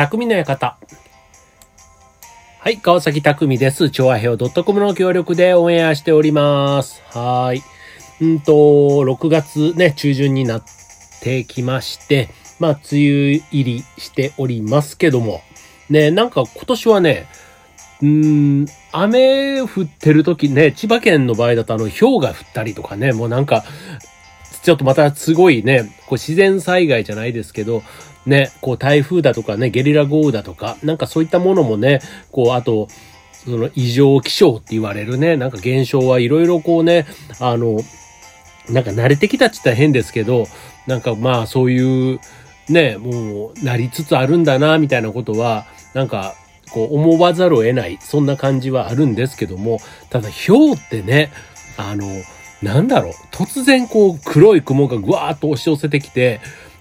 匠の館。はい、川崎匠です。調和表 .com の協力でオンエアしております。はい。うんと、6月ね、中旬になってきまして、まあ、梅雨入りしておりますけども、ね、なんか今年はね、うーん、雨降ってる時ね、千葉県の場合だとあの、氷が降ったりとかね、もうなんか、ちょっとまたすごいね、こう自然災害じゃないですけど、ね、こう台風だとかね、ゲリラ豪雨だとか、なんかそういったものもね、こう、あと、その異常気象って言われるね、なんか現象はいろいろこうね、あの、なんか慣れてきたって言ったら変ですけど、なんかまあそういう、ね、もうなりつつあるんだな、みたいなことは、なんか、こう思わざるを得ない、そんな感じはあるんですけども、ただ氷ってね、あの、なんだろう、突然こう黒い雲がぐわーっと押し寄せてきて、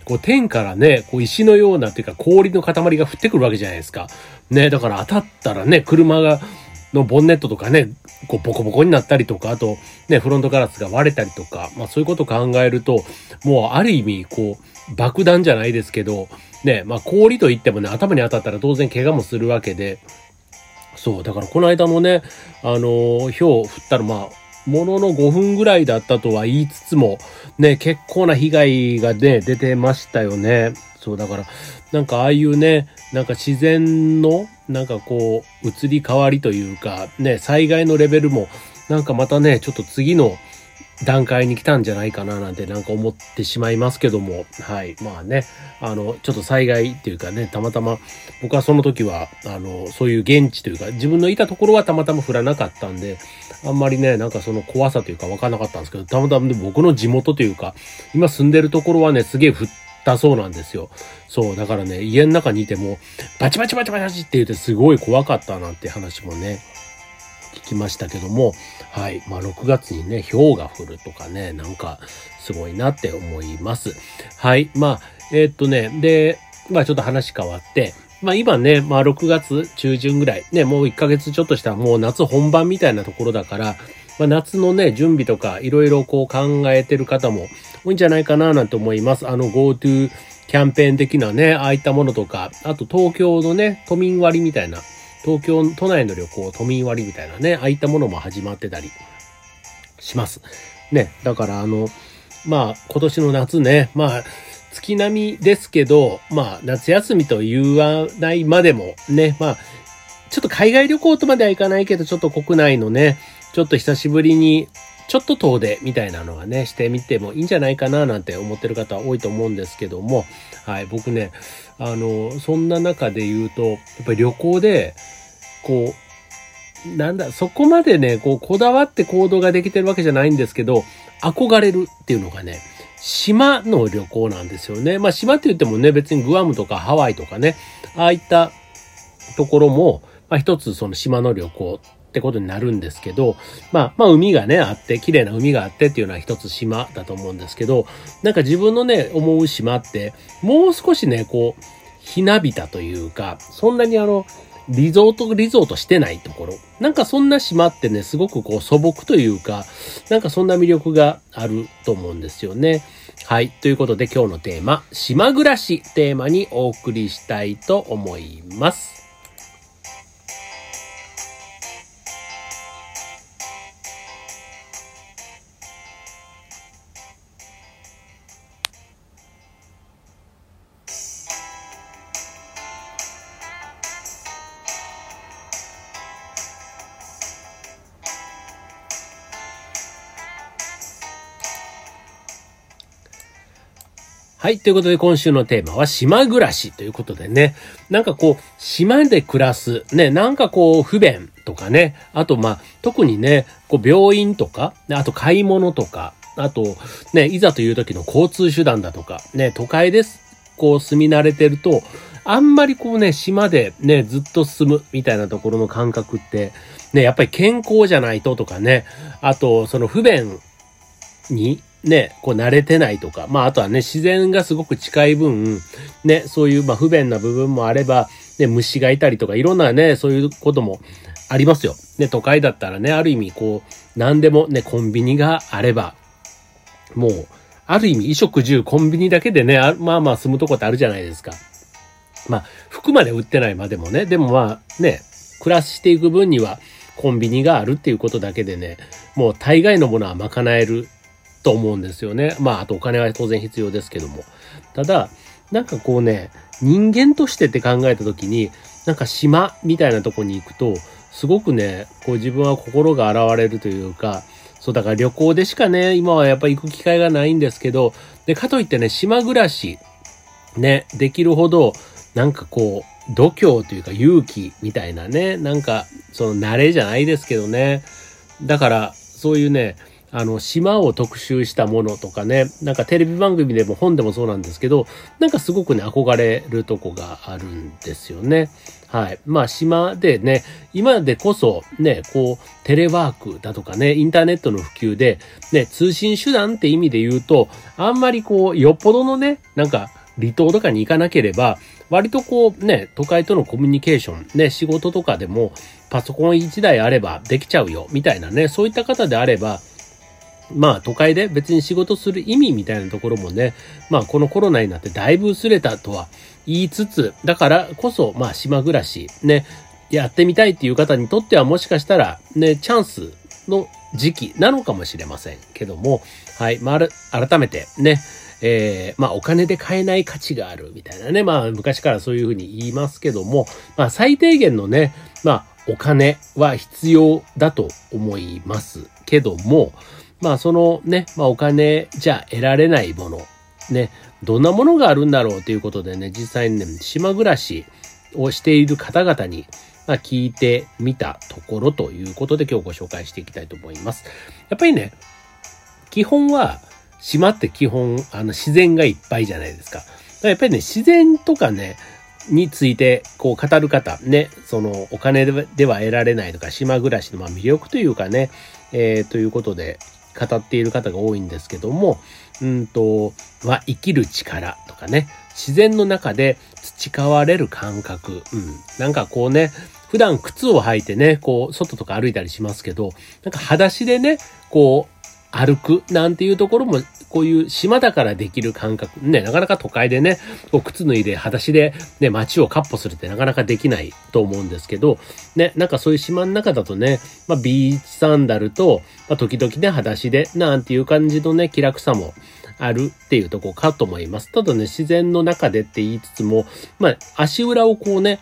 こう天からね、こう石のようなっていうか氷の塊が降ってくるわけじゃないですか。ね、だから当たったらね、車が、のボンネットとかね、こうボコボコになったりとか、あとね、フロントガラスが割れたりとか、まあそういうことを考えると、もうある意味、こう、爆弾じゃないですけど、ね、まあ氷といってもね、頭に当たったら当然怪我もするわけで、そう、だからこの間のね、あのー、氷降ったらまあ、ものの5分ぐらいだったとは言いつつも、ね、結構な被害がね、出てましたよね。そう、だから、なんかああいうね、なんか自然の、なんかこう、移り変わりというか、ね、災害のレベルも、なんかまたね、ちょっと次の段階に来たんじゃないかななんてなんか思ってしまいますけども、はい。まあね、あの、ちょっと災害っていうかね、たまたま、僕はその時は、あの、そういう現地というか、自分のいたところはたまたま降らなかったんで、あんまりね、なんかその怖さというか分からなかったんですけど、たまたまで僕の地元というか、今住んでるところはね、すげえ降ったそうなんですよ。そう、だからね、家の中にいても、バチバチバチバチって言ってすごい怖かったなんて話もね、聞きましたけども、はい。まあ、6月にね、氷が降るとかね、なんか、すごいなって思います。はい。まあ、えーっとね、で、まあ、ちょっと話変わって、まあ、今ね、まあ、6月中旬ぐらい、ね、もう1ヶ月ちょっとしたらもう夏本番みたいなところだから、まあ、夏のね、準備とか、いろいろこう考えてる方も多いんじゃないかな、なんて思います。あの、GoTo キャンペーン的なね、ああいったものとか、あと東京のね、都民割みたいな、東京都内の旅行都民割みたいなね、ああいったものも始まってたりします。ね、だからあの、まあ今年の夏ね、まあ月並みですけど、まあ夏休みと言わないまでもね、まあちょっと海外旅行とまではいかないけど、ちょっと国内のね、ちょっと久しぶりにちょっと遠出みたいなのがね、してみてもいいんじゃないかななんて思ってる方多いと思うんですけども、はい、僕ね、あの、そんな中で言うと、やっぱり旅行で、こう、なんだ、そこまでね、こう、こだわって行動ができてるわけじゃないんですけど、憧れるっていうのがね、島の旅行なんですよね。まあ島って言ってもね、別にグアムとかハワイとかね、ああいったところも、まあ一つその島の旅行ってことになるんですけど、まあ、まあ海がね、あって、綺麗な海があってっていうのは一つ島だと思うんですけど、なんか自分のね、思う島って、もう少しね、こう、ひなびたというか、そんなにあの、リゾート、リゾートしてないところ。なんかそんな島ってね、すごくこう素朴というか、なんかそんな魅力があると思うんですよね。はい。ということで今日のテーマ、島暮らしテーマにお送りしたいと思います。はい。ということで、今週のテーマは、島暮らしということでね。なんかこう、島で暮らす。ね、なんかこう、不便とかね。あと、まあ、特にね、こう、病院とか、あと買い物とか、あと、ね、いざという時の交通手段だとか、ね、都会です。こう、住み慣れてると、あんまりこうね、島でね、ずっと住むみたいなところの感覚って、ね、やっぱり健康じゃないととかね、あと、その不便に、ね、こう慣れてないとか、まああとはね、自然がすごく近い分、ね、そういうまあ不便な部分もあれば、ね、虫がいたりとか、いろんなね、そういうこともありますよ。ね、都会だったらね、ある意味こう、何でもね、コンビニがあれば、もう、ある意味衣食住コンビニだけでね、まあまあ住むとこってあるじゃないですか。まあ、服まで売ってないまでもね、でもまあね、暮らしていく分にはコンビニがあるっていうことだけでね、もう大概のものは賄えると思うんですよね。まあ、あとお金は当然必要ですけども。ただ、なんかこうね、人間としてって考えた時に、なんか島みたいなとこに行くと、すごくね、こう自分は心が洗われるというか、そうだから旅行でしかね、今はやっぱ行く機会がないんですけど、で、かといってね、島暮らし、ね、できるほど、なんかこう、度胸というか勇気みたいなね、なんか、その慣れじゃないですけどね。だから、そういうね、あの、島を特集したものとかね、なんかテレビ番組でも本でもそうなんですけど、なんかすごくね、憧れるとこがあるんですよね。はい。まあ、島でね、今でこそね、こう、テレワークだとかね、インターネットの普及で、ね、通信手段って意味で言うと、あんまりこう、よっぽどのね、なんか、離島とかに行かなければ、割とこうね、都会とのコミュニケーション、ね、仕事とかでもパソコン1台あればできちゃうよ、みたいなね、そういった方であれば、まあ都会で別に仕事する意味みたいなところもね、まあこのコロナになってだいぶ薄れたとは言いつつ、だからこそまあ島暮らしね、やってみたいっていう方にとってはもしかしたらね、チャンスの時期なのかもしれませんけども、はい、まあ、改めてね、えー、まあお金で買えない価値があるみたいなね、まあ昔からそういうふうに言いますけども、まあ最低限のね、まあお金は必要だと思いますけども、まあそのね、まあお金じゃ得られないもの、ね、どんなものがあるんだろうということでね、実際にね、島暮らしをしている方々に、まあ、聞いてみたところということで今日ご紹介していきたいと思います。やっぱりね、基本は、島って基本、あの、自然がいっぱいじゃないですか。かやっぱりね、自然とかね、について、こう、語る方、ね、その、お金では得られないとか、島暮らしの、ま、魅力というかね、えー、ということで、語っている方が多いんですけども、うんと、は生きる力とかね、自然の中で培われる感覚、うん、なんかこうね、普段靴を履いてね、こう、外とか歩いたりしますけど、なんか裸足でね、こう、歩くなんていうところも、こういう島だからできる感覚。ね、なかなか都会でね、こう靴脱いで裸足でね、街をカッポするってなかなかできないと思うんですけど、ね、なんかそういう島の中だとね、まあビーチサンダルと、まあ時々ね、裸足で、なんていう感じのね、気楽さもあるっていうとこかと思います。ただね、自然の中でって言いつつも、まあ足裏をこうね、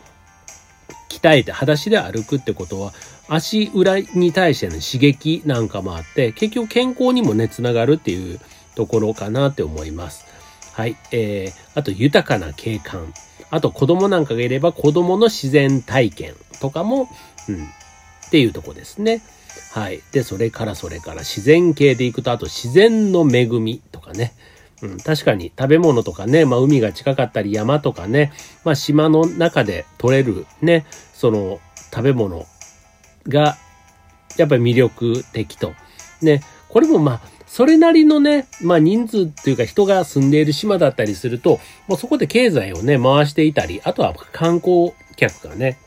鍛えて裸足で歩くってことは、足裏に対しての刺激なんかもあって、結局健康にもね、つながるっていうところかなって思います。はい。えー、あと豊かな景観。あと子供なんかがいれば子供の自然体験とかも、うん、っていうとこですね。はい。で、それからそれから自然系でいくと、あと自然の恵みとかね。うん、確かに食べ物とかね、まあ海が近かったり山とかね、まあ島の中で取れるね、その食べ物がやっぱり魅力的と。ね、これもまあ、それなりのね、まあ人数っていうか人が住んでいる島だったりすると、もうそこで経済をね、回していたり、あとは観光客がね、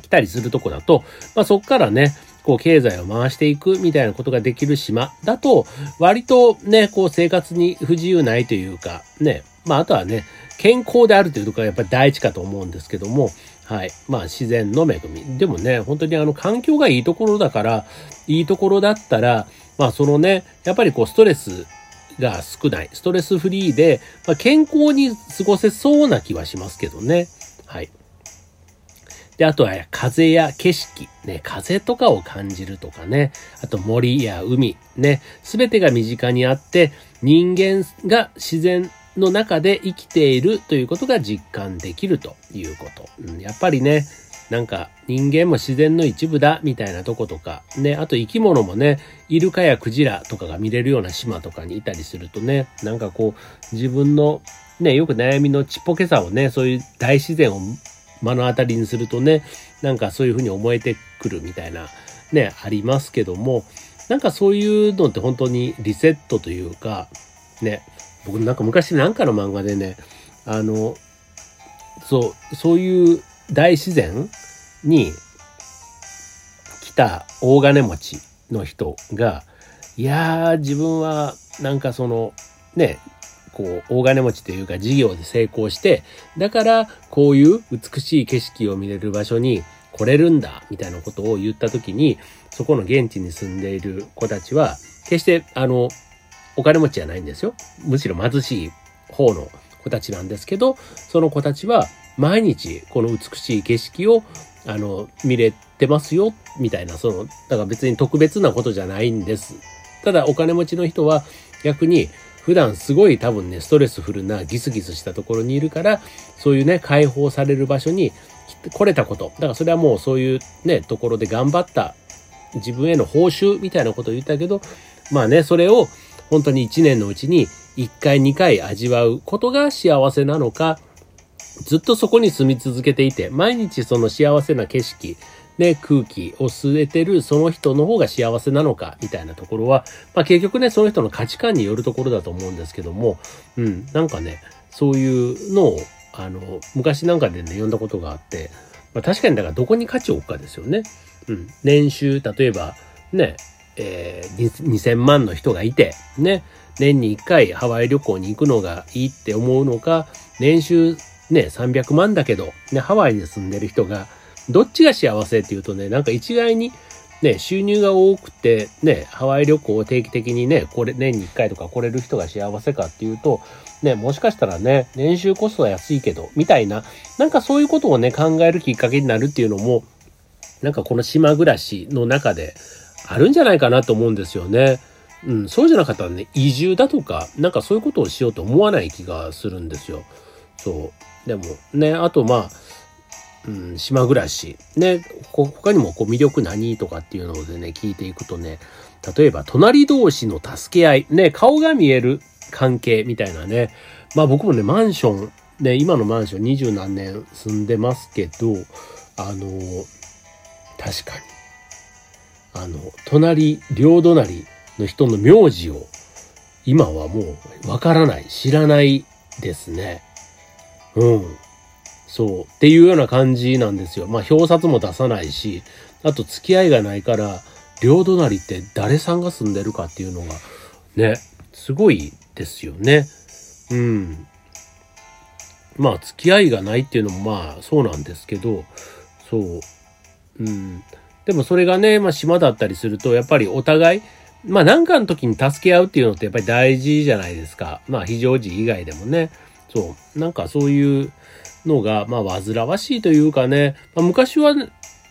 来たりするとこだと、まあそこからね、こう経済を回していくみたいなことができる島だと、割とね、こう生活に不自由ないというか、ね、まああとはね、健康であるというところがやっぱり第一かと思うんですけども、はい。まあ自然の恵み。でもね、本当にあの環境がいいところだから、いいところだったら、まあそのね、やっぱりこうストレスが少ない、ストレスフリーで、まあ、健康に過ごせそうな気はしますけどね。はい。で、あとは風や景色、ね、風とかを感じるとかね、あと森や海、ね、すべてが身近にあって、人間が自然の中で生きているということが実感できるということ。うん、やっぱりね、なんか人間も自然の一部だみたいなとことか、ね、あと生き物もね、イルカやクジラとかが見れるような島とかにいたりするとね、なんかこう自分のね、よく悩みのちっぽけさをね、そういう大自然を目の当たりにするとね、なんかそういうふうに思えてくるみたいなね、ありますけども、なんかそういうのって本当にリセットというか、ね、僕なんか昔なんかの漫画でね、あの、そう、そういう大自然に来た大金持ちの人が、いやー、自分はなんかその、ね、こう、大金持ちというか事業で成功して、だからこういう美しい景色を見れる場所に来れるんだ、みたいなことを言った時に、そこの現地に住んでいる子たちは、決して、あの、お金持ちじゃないんですよ。むしろ貧しい方の子たちなんですけど、その子たちは毎日この美しい景色を、あの、見れてますよ、みたいな、その、だから別に特別なことじゃないんです。ただお金持ちの人は逆に普段すごい多分ね、ストレスフルなギスギスしたところにいるから、そういうね、解放される場所に来れたこと。だからそれはもうそういうね、ところで頑張った自分への報酬みたいなことを言ったけど、まあね、それを本当に一年のうちに一回二回味わうことが幸せなのか、ずっとそこに住み続けていて、毎日その幸せな景色、ね、空気を吸えてるその人の方が幸せなのか、みたいなところは、まあ結局ね、その人の価値観によるところだと思うんですけども、うん、なんかね、そういうのを、あの、昔なんかでね、読んだことがあって、まあ確かにだからどこに価値を置くかですよね。うん、年収、例えば、ね、えー、2000万の人がいて、ね、年に1回ハワイ旅行に行くのがいいって思うのか、年収ね、300万だけど、ね、ハワイに住んでる人が、どっちが幸せっていうとね、なんか一概に、ね、収入が多くて、ね、ハワイ旅行を定期的にね、これ、年に1回とか来れる人が幸せかっていうと、ね、もしかしたらね、年収コストは安いけど、みたいな、なんかそういうことをね、考えるきっかけになるっていうのも、なんかこの島暮らしの中であるんじゃないかなと思うんですよね。うん、そうじゃなかったらね、移住だとか、なんかそういうことをしようと思わない気がするんですよ。そう。でもね、あとまあ、うん、島暮らし。ね、他にもこう魅力何とかっていうのでね、聞いていくとね、例えば隣同士の助け合い、ね、顔が見える関係みたいなね。まあ僕もね、マンション、ね、今のマンション二十何年住んでますけど、あの、確かに。あの、隣、両隣の人の名字を、今はもうわからない、知らないですね。うん。そう。っていうような感じなんですよ。まあ、表札も出さないし、あと付き合いがないから、両隣って誰さんが住んでるかっていうのが、ね、すごいですよね。うん。まあ、付き合いがないっていうのもまあ、そうなんですけど、そう。うん。でもそれがね、まあ島だったりすると、やっぱりお互い、まあ何かの時に助け合うっていうのってやっぱり大事じゃないですか。まあ非常時以外でもね。そう。なんかそういうのが、まあ煩わしいというかね、まあ、昔は、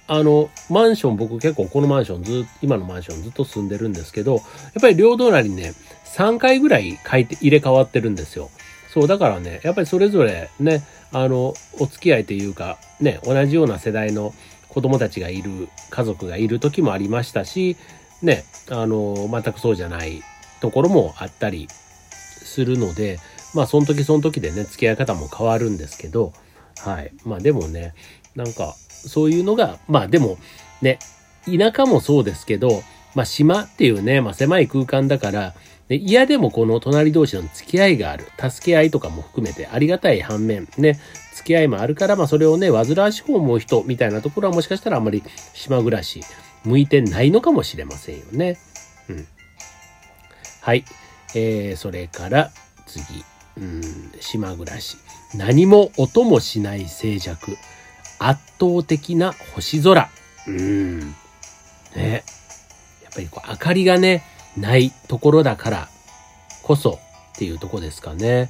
あの、マンション、僕結構このマンションず今のマンションずっと住んでるんですけど、やっぱり両隣にね、3回ぐらい変えて、入れ替わってるんですよ。そう、だからね、やっぱりそれぞれね、あの、お付き合いというか、ね、同じような世代の子供たちがいる、家族がいる時もありましたし、ね、あの、全くそうじゃないところもあったりするので、まあその時その時でね、付き合い方も変わるんですけど、はい。まあでもね、なんか、そういうのが、まあでも、ね、田舎もそうですけど、まあ島っていうね、まあ狭い空間だから、で嫌でもこの隣同士の付き合いがある。助け合いとかも含めてありがたい反面、ね、付き合いもあるから、まあそれをね、煩わしく思う人みたいなところはもしかしたらあんまり島暮らし向いてないのかもしれませんよね。うん。はい。えー、それから次。うん、島暮らし。何も音もしない静寂。圧倒的な星空。うん。ね。やっぱりこう明かりがね、ないところだからこそっていうとこですかね。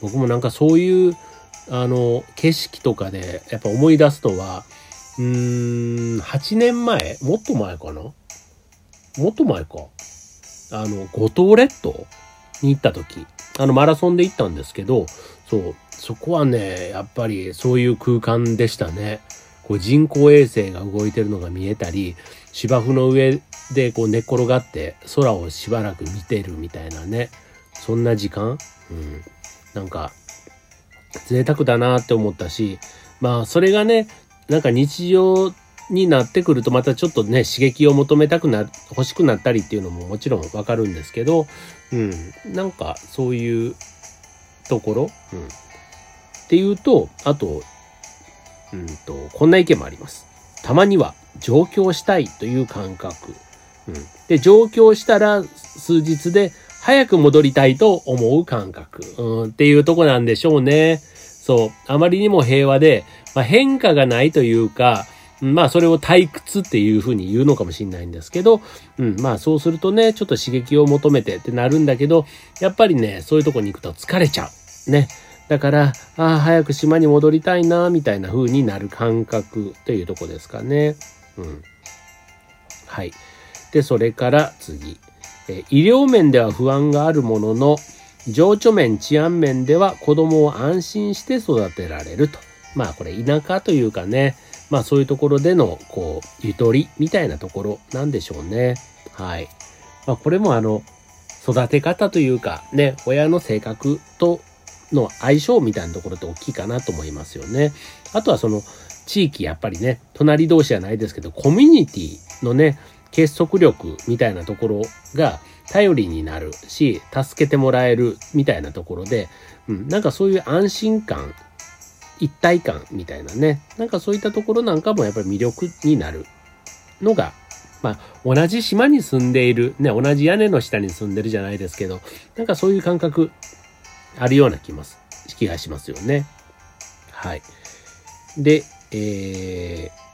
僕もなんかそういう、あの、景色とかでやっぱ思い出すのは、うーん、8年前もっと前かな？もっと前か。あの、五島列島に行った時、あの、マラソンで行ったんですけど、そう、そこはね、やっぱりそういう空間でしたね。こう人工衛星が動いてるのが見えたり、芝生の上でこう寝転がって空をしばらく見てるみたいなね。そんな時間？うん。なんか、贅沢だなって思ったし、まあそれがね、なんか日常になってくるとまたちょっとね、刺激を求めたくな、欲しくなったりっていうのももちろんわかるんですけど、うん。なんかそういうところ、うん。っていうと、あと、うんと、こんな意見もあります。たまには上京したいという感覚。うん、で、上京したら数日で早く戻りたいと思う感覚、うん、っていうとこなんでしょうね。そう。あまりにも平和で、まあ、変化がないというか、まあそれを退屈っていうふうに言うのかもしれないんですけど、うん、まあそうするとね、ちょっと刺激を求めてってなるんだけど、やっぱりね、そういうとこに行くと疲れちゃう。ね。だから、ああ、早く島に戻りたいな、みたいな風になる感覚というとこですかね。うん。はい。で、それから次。え医療面では不安があるものの、情緒面、治安面では子供を安心して育てられると。まあこれ田舎というかね、まあそういうところでの、こう、ゆとりみたいなところなんでしょうね。はい。まあこれもあの、育て方というか、ね、親の性格との相性みたいなところって大きいかなと思いますよね。あとはその地域やっぱりね、隣同士じゃないですけど、コミュニティのね、結束力みたいなところが頼りになるし、助けてもらえるみたいなところで、うん、なんかそういう安心感、一体感みたいなね、なんかそういったところなんかもやっぱり魅力になるのが、まあ、同じ島に住んでいる、ね、同じ屋根の下に住んでるじゃないですけど、なんかそういう感覚あるような気ます、気がしますよね。はい。で、えー、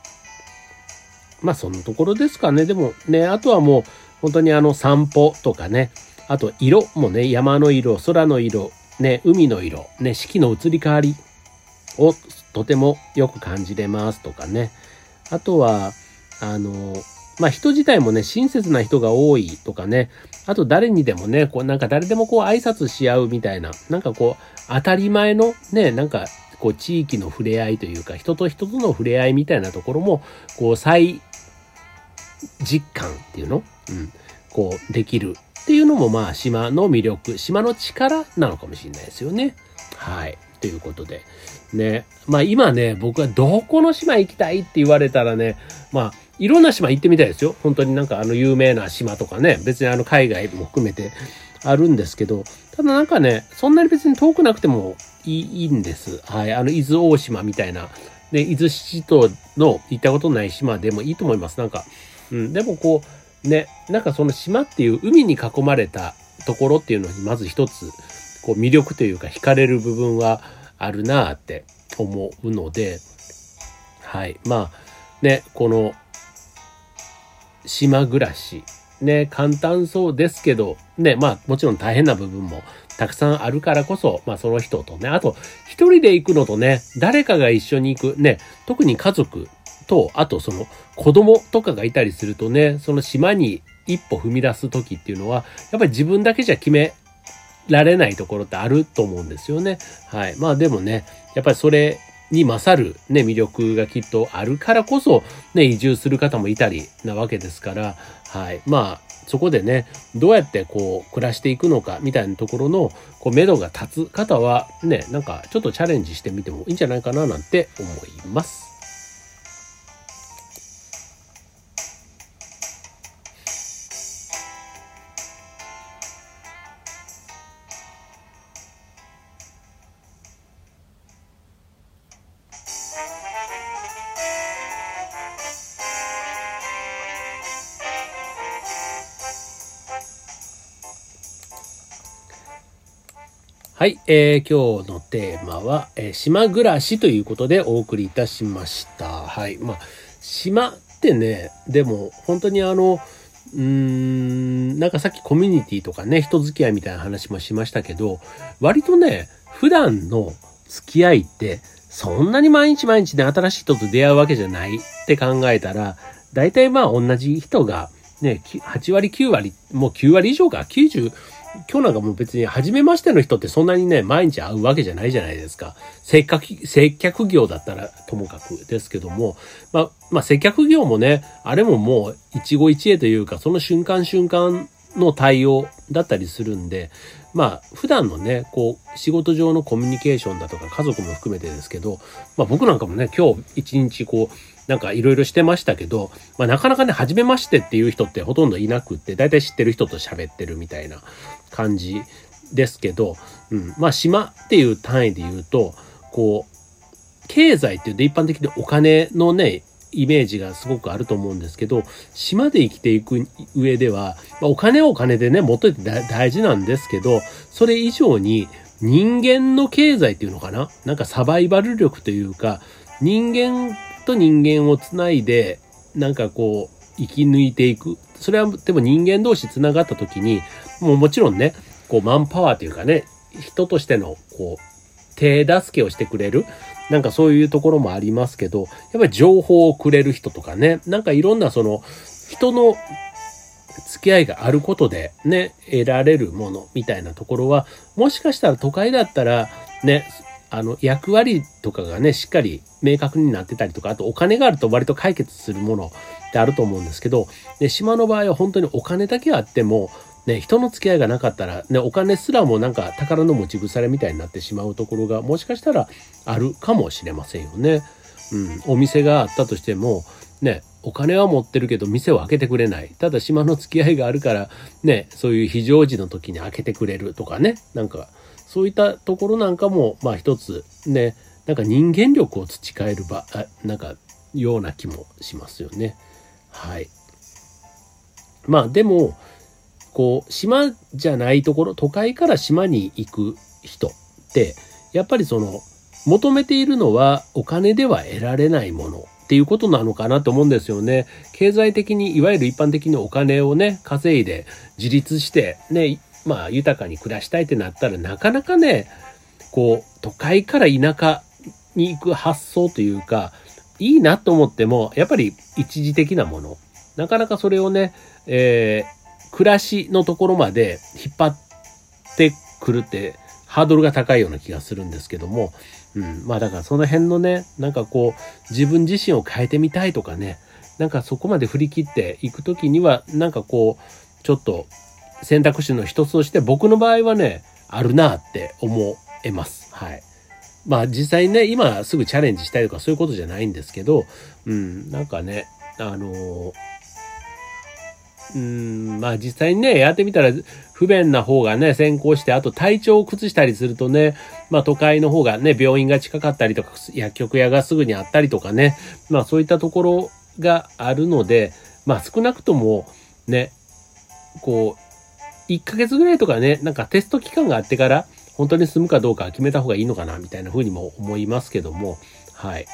まあそのところですかね。でもね、あとはもう本当にあの散歩とかね、あと色もね、山の色、空の色、ね、海の色、ね、四季の移り変わりをとてもよく感じれますとかね。あとは、あの、まあ人自体もね、親切な人が多いとかね、あと誰にでもね、こうなんか誰でもこう挨拶し合うみたいな、なんかこう当たり前のね、なんかこう地域の触れ合いというか、人と人との触れ合いみたいなところも、こう再実感っていうの？うん。こうできるっていうのもまあ島の魅力、島の力なのかもしれないですよね。はい。ということで。ね。まあ今ね、僕はどこの島行きたいって言われたらね、まあいろんな島行ってみたいですよ。本当になんかあの有名な島とかね、別にあの海外も含めてあるんですけど、ただなんかね、そんなに別に遠くなくてもいいんです。はい。あの伊豆大島みたいな、ね、伊豆七島の行ったことない島でもいいと思います。なんか、うん、でもこう、ね、なんかその島っていう海に囲まれたところっていうのにまず一つ、こう魅力というか惹かれる部分はあるなあって思うので、はい。まあ、ね、この島暮らし。ね、簡単そうですけど、ね、まあもちろん大変な部分もたくさんあるからこそ、まあその人とね、あと一人で行くのとね、誰かが一緒に行く、ね、特に家族と、あとその子供とかがいたりするとね、その島に一歩踏み出す時っていうのは、やっぱり自分だけじゃ決められないところってあると思うんですよね。はい。まあでもね、やっぱりそれに勝るね、魅力がきっとあるからこそ、ね、移住する方もいたりなわけですから、はい。まあ、そこでね、どうやってこう、暮らしていくのか、みたいなところの、こう、目処が立つ方は、ね、なんか、ちょっとチャレンジしてみてもいいんじゃないかな、なんて思います。はい、えー、今日のテーマは、えー、島暮らしということでお送りいたしました。はい。まあ、島ってね、でも本当にあの、うーん、なんかさっきコミュニティとかね、人付き合いみたいな話もしましたけど、割とね、普段の付き合いって、そんなに毎日毎日ね、新しい人と出会うわけじゃないって考えたら、大体まあ同じ人が、ね、8割9割、もう9割以上か、90、今日なんかもう別に初めましての人ってそんなにね、毎日会うわけじゃないじゃないですか。接客、接客業だったらともかくですけども、まあ、まあ、接客業もね、あれももう一期一会というか、その瞬間瞬間の対応だったりするんで、まあ、普段のね、こう、仕事上のコミュニケーションだとか、家族も含めてですけど、まあ僕なんかもね、今日一日こう、なんかいろいろしてましたけど、まあなかなかね、初めましてっていう人ってほとんどいなくって、だいたい知ってる人と喋ってるみたいな感じですけど、うん。まあ島っていう単位で言うと、こう、経済っていうと一般的にお金のね、イメージがすごくあると思うんですけど、島で生きていく上では、まあ、お金はお金でね、持っといて大事なんですけど、それ以上に人間の経済っていうのかな？なんかサバイバル力というか、人間と人間をつないで、なんかこう、生き抜いていく。それはでも人間同士つながった時に、もうもちろんね、こうマンパワーというかね、人としてのこう、手助けをしてくれる。なんかそういうところもありますけど、やっぱり情報をくれる人とかね、なんかいろんなその人の付き合いがあることでね、得られるものみたいなところは、もしかしたら都会だったらね、あの、役割とかがね、しっかり明確になってたりとか、あとお金があると割と解決するものってあると思うんですけど、で、島の場合は本当にお金だけあっても、ね、人の付き合いがなかったら、ね、お金すらもなんか宝の持ち腐れみたいになってしまうところが、もしかしたらあるかもしれませんよね。うん、お店があったとしても、ね、お金は持ってるけど店を開けてくれない。ただ島の付き合いがあるから、ね、そういう非常時の時に開けてくれるとかね、なんか、そういったところなんかも、まあ一つね、なんか人間力を培える場、なんか、ような気もしますよね。はい。まあでも、こう、島じゃないところ、都会から島に行く人って、やっぱりその、求めているのはお金では得られないものっていうことなのかなと思うんですよね。経済的に、いわゆる一般的にお金をね、稼いで自立して、ね、まあ豊かに暮らしたいってなったらなかなかね、こう、都会から田舎に行く発想というか、いいなと思っても、やっぱり一時的なもの。なかなかそれをね、えー、暮らしのところまで引っ張ってくるって、ハードルが高いような気がするんですけども、うん、まあだからその辺のね、なんかこう、自分自身を変えてみたいとかね、なんかそこまで振り切っていくときには、なんかこう、ちょっと選択肢の一つとして僕の場合はね、あるなって思えます。はい。まあ実際ね、今すぐチャレンジしたいとかそういうことじゃないんですけど、うん、なんかね、あのー、うん、まあ実際にね、やってみたら不便な方がね、先行して、あと体調を崩したりするとね、まあ都会の方がね、病院が近かったりとか、薬局屋がすぐにあったりとかね、まあそういったところがあるので、まあ少なくともね、こう、1ヶ月ぐらいとかね、なんかテスト期間があってから、本当に住むかどうか決めた方がいいのかな、みたいな風にも思いますけども、はい。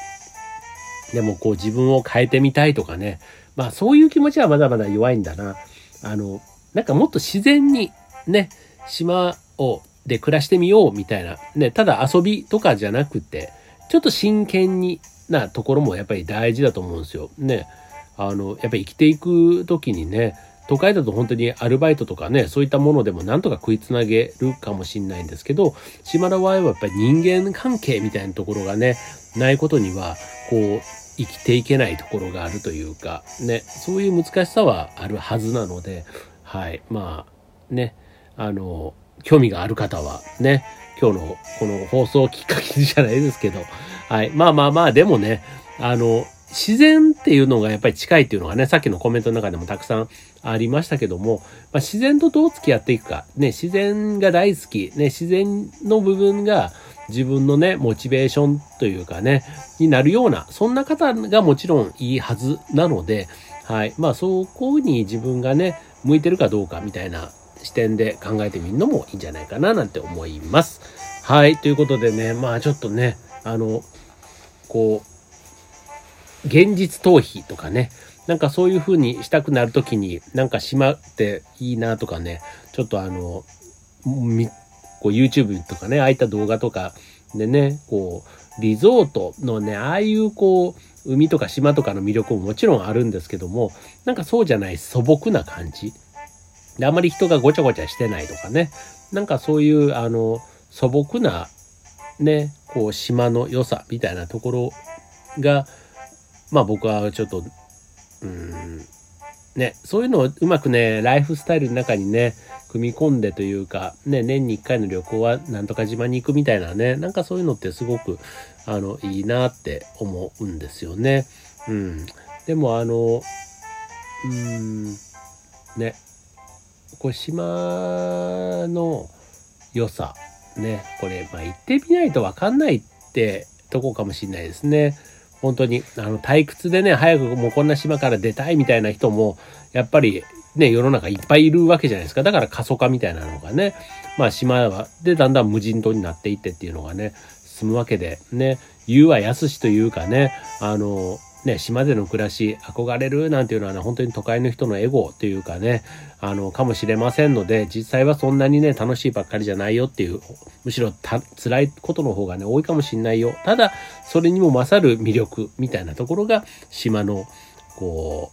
でもこう自分を変えてみたいとかね、まあそういう気持ちはまだまだ弱いんだな。あの、なんかもっと自然にね、島をで暮らしてみようみたいな、ね、ただ遊びとかじゃなくて、ちょっと真剣になところもやっぱり大事だと思うんですよ。ね。あの、やっぱり生きていく時にね、都会だと本当にアルバイトとかね、そういったものでもなんとか食いつなげるかもしんないんですけど、島の場合はやっぱり人間関係みたいなところがね、ないことには、こう、生きていけないところがあるというか、ね、そういう難しさはあるはずなので、はい、まあ、ね、あの、興味がある方はね、今日のこの放送きっかけじゃないですけど、はい、まあまあまあ、でもね、あの、自然っていうのがやっぱり近いっていうのがね、さっきのコメントの中でもたくさんありましたけども、まあ、自然とどう付き合っていくか、ね、自然が大好き、ね、自然の部分が自分のね、モチベーションというかね、になるような、そんな方がもちろんいいはずなので、はい。まあ、そこに自分がね、向いてるかどうかみたいな視点で考えてみるのもいいんじゃないかななんて思います。はい。ということでね、まあちょっとね、あの、こう、現実逃避とかね、なんかそういう風にしたくなるときに、なんかしまっていいなとかね、ちょっとあの、こう YouTube とかね、ああいった動画とかでね、こう、リゾートのね、ああいうこう、海とか島とかの魅力ももちろんあるんですけども、なんかそうじゃない素朴な感じ。で、あまり人がごちゃごちゃしてないとかね、なんかそういう、あの、素朴な、ね、こう、島の良さみたいなところが、まあ僕はちょっと、うん、ね、そういうのをうまくね、ライフスタイルの中にね、組み込んでというか、ね、年に1回の旅行はなんとか島に行くみたいなね、なんかそういうのってすごく、あの、いいなって思うんですよね。うん。でもあの、うん、ね、これ島の良さ、ね、これ、まあ、行ってみないとわかんないってとこかもしれないですね。本当に、あの、退屈でね、早くもうこんな島から出たいみたいな人も、やっぱりね、世の中いっぱいいるわけじゃないですか。だから過疎化みたいなのがね、まあ島は、で、だんだん無人島になっていってっていうのがね、進むわけで、ね、言うは安しというかね、あの、ね、島での暮らし、憧れるなんていうのはね、本当に都会の人のエゴというかね、あの、かもしれませんので、実際はそんなにね、楽しいばっかりじゃないよっていう、むしろ辛いことの方がね、多いかもしんないよ。ただ、それにも勝る魅力みたいなところが、島の、こ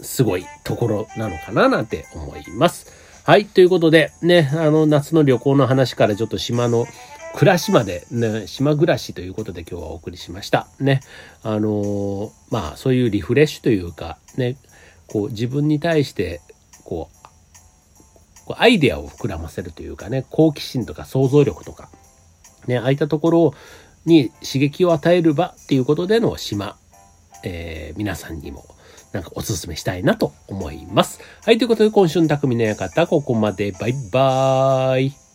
う、すごいところなのかななんて思います。はい。ということで、ね、あの、夏の旅行の話からちょっと島の暮らしまで、ね、島暮らしということで今日はお送りしました。ね。あのー、まあ、そういうリフレッシュというか、ね、こう自分に対して、こう、アイデアを膨らませるというかね、好奇心とか想像力とか、ね、ああいったところに刺激を与える場っていうことでの島、えー、皆さんにもなんかおすすめしたいなと思います。はい、ということで今週の匠の館、ここまで。バイバーイ。